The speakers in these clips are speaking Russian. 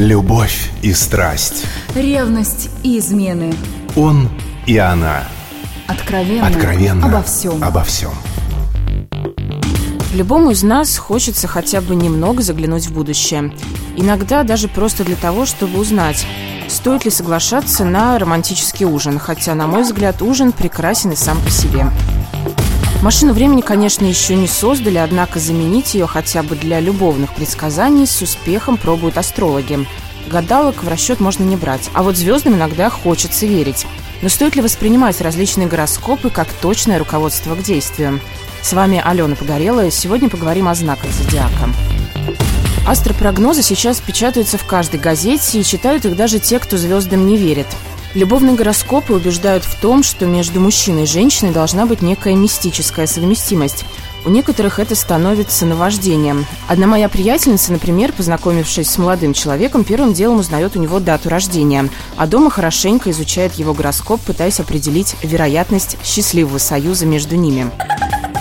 Любовь и страсть. Ревность и измены. Он и она. Откровенно. Откровенно. Обо всем. Обо всем. Любому из нас хочется хотя бы немного заглянуть в будущее. Иногда даже просто для того, чтобы узнать, стоит ли соглашаться на романтический ужин, хотя, на мой взгляд, ужин прекрасен и сам по себе. Машину времени, конечно, еще не создали, однако заменить ее хотя бы для любовных предсказаний с успехом пробуют астрологи. Гадалок в расчет можно не брать, а вот звездам иногда хочется верить. Но стоит ли воспринимать различные гороскопы как точное руководство к действию? С вами Алена Погорелая. Сегодня поговорим о знаках зодиака. Астропрогнозы сейчас печатаются в каждой газете и читают их даже те, кто звездам не верит. Любовные гороскопы убеждают в том, что между мужчиной и женщиной должна быть некая мистическая совместимость. У некоторых это становится наваждением. Одна моя приятельница, например, познакомившись с молодым человеком, первым делом узнает у него дату рождения, а дома хорошенько изучает его гороскоп, пытаясь определить вероятность счастливого союза между ними.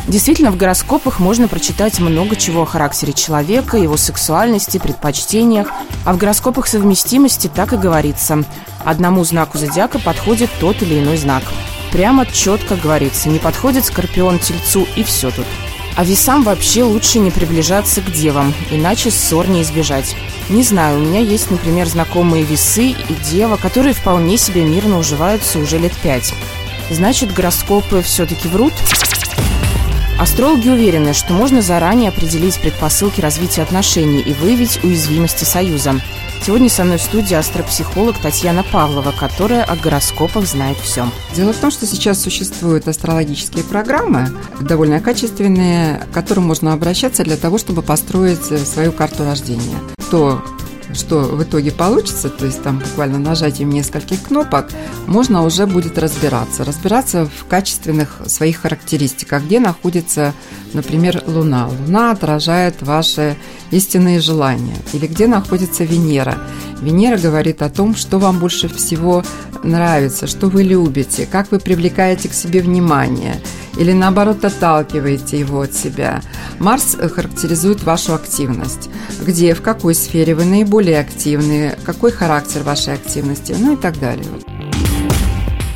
Действительно, в гороскопах можно прочитать много чего о характере человека, его сексуальности, предпочтениях. А в гороскопах совместимости так и говорится. Одному знаку зодиака подходит тот или иной знак. Прямо четко говорится, не подходит скорпион тельцу и все тут. А весам вообще лучше не приближаться к девам, иначе ссор не избежать. Не знаю, у меня есть, например, знакомые весы и дева, которые вполне себе мирно уживаются уже лет пять. Значит, гороскопы все-таки врут? Астрологи уверены, что можно заранее определить предпосылки развития отношений и выявить уязвимости союза. Сегодня со мной в студии астропсихолог Татьяна Павлова, которая о гороскопах знает все. Дело в том, что сейчас существуют астрологические программы, довольно качественные, к которым можно обращаться для того, чтобы построить свою карту рождения. То что в итоге получится, то есть там буквально нажатием нескольких кнопок, можно уже будет разбираться. Разбираться в качественных своих характеристиках, где находится, например, Луна. Луна отражает ваши истинные желания. Или где находится Венера. Венера говорит о том, что вам больше всего нравится, что вы любите, как вы привлекаете к себе внимание – или наоборот отталкиваете его от себя. Марс характеризует вашу активность. Где, в какой сфере вы наиболее активны, какой характер вашей активности, ну и так далее.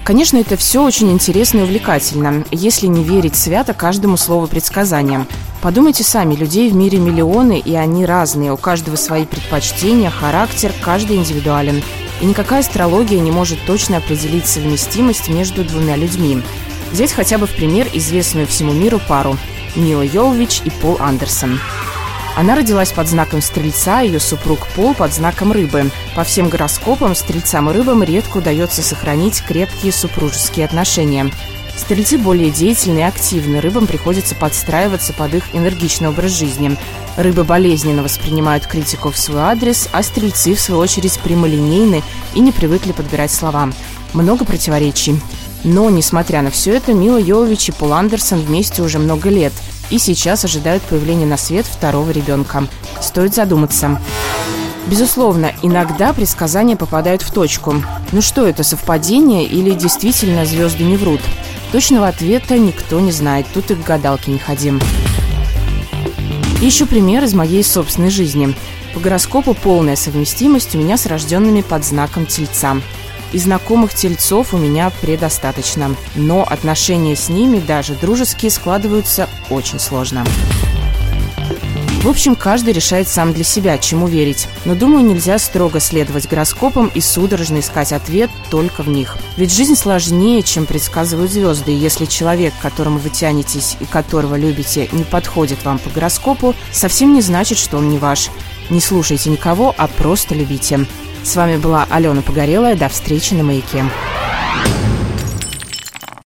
Конечно, это все очень интересно и увлекательно, если не верить свято каждому слову предсказания. Подумайте сами, людей в мире миллионы, и они разные, у каждого свои предпочтения, характер, каждый индивидуален. И никакая астрология не может точно определить совместимость между двумя людьми. Взять хотя бы в пример известную всему миру пару Мила Йовович и Пол Андерсон. Она родилась под знаком Стрельца, ее супруг Пол под знаком Рыбы. По всем гороскопам Стрельцам и Рыбам редко удается сохранить крепкие супружеские отношения. Стрельцы более деятельны и активны, рыбам приходится подстраиваться под их энергичный образ жизни. Рыбы болезненно воспринимают критику в свой адрес, а стрельцы, в свою очередь, прямолинейны и не привыкли подбирать слова. Много противоречий. Но, несмотря на все это, Мила Йовович и Пол Андерсон вместе уже много лет и сейчас ожидают появления на свет второго ребенка. Стоит задуматься. Безусловно, иногда предсказания попадают в точку. Ну что это, совпадение или действительно звезды не врут? Точного ответа никто не знает, тут и к гадалке не ходим. Еще пример из моей собственной жизни. По гороскопу полная совместимость у меня с рожденными под знаком Тельца – и знакомых тельцов у меня предостаточно. Но отношения с ними, даже дружеские, складываются очень сложно. В общем, каждый решает сам для себя, чему верить. Но, думаю, нельзя строго следовать гороскопам и судорожно искать ответ только в них. Ведь жизнь сложнее, чем предсказывают звезды. И если человек, к которому вы тянетесь и которого любите, не подходит вам по гороскопу, совсем не значит, что он не ваш. Не слушайте никого, а просто любите. С вами была Алена Погорелая. До встречи на «Маяке».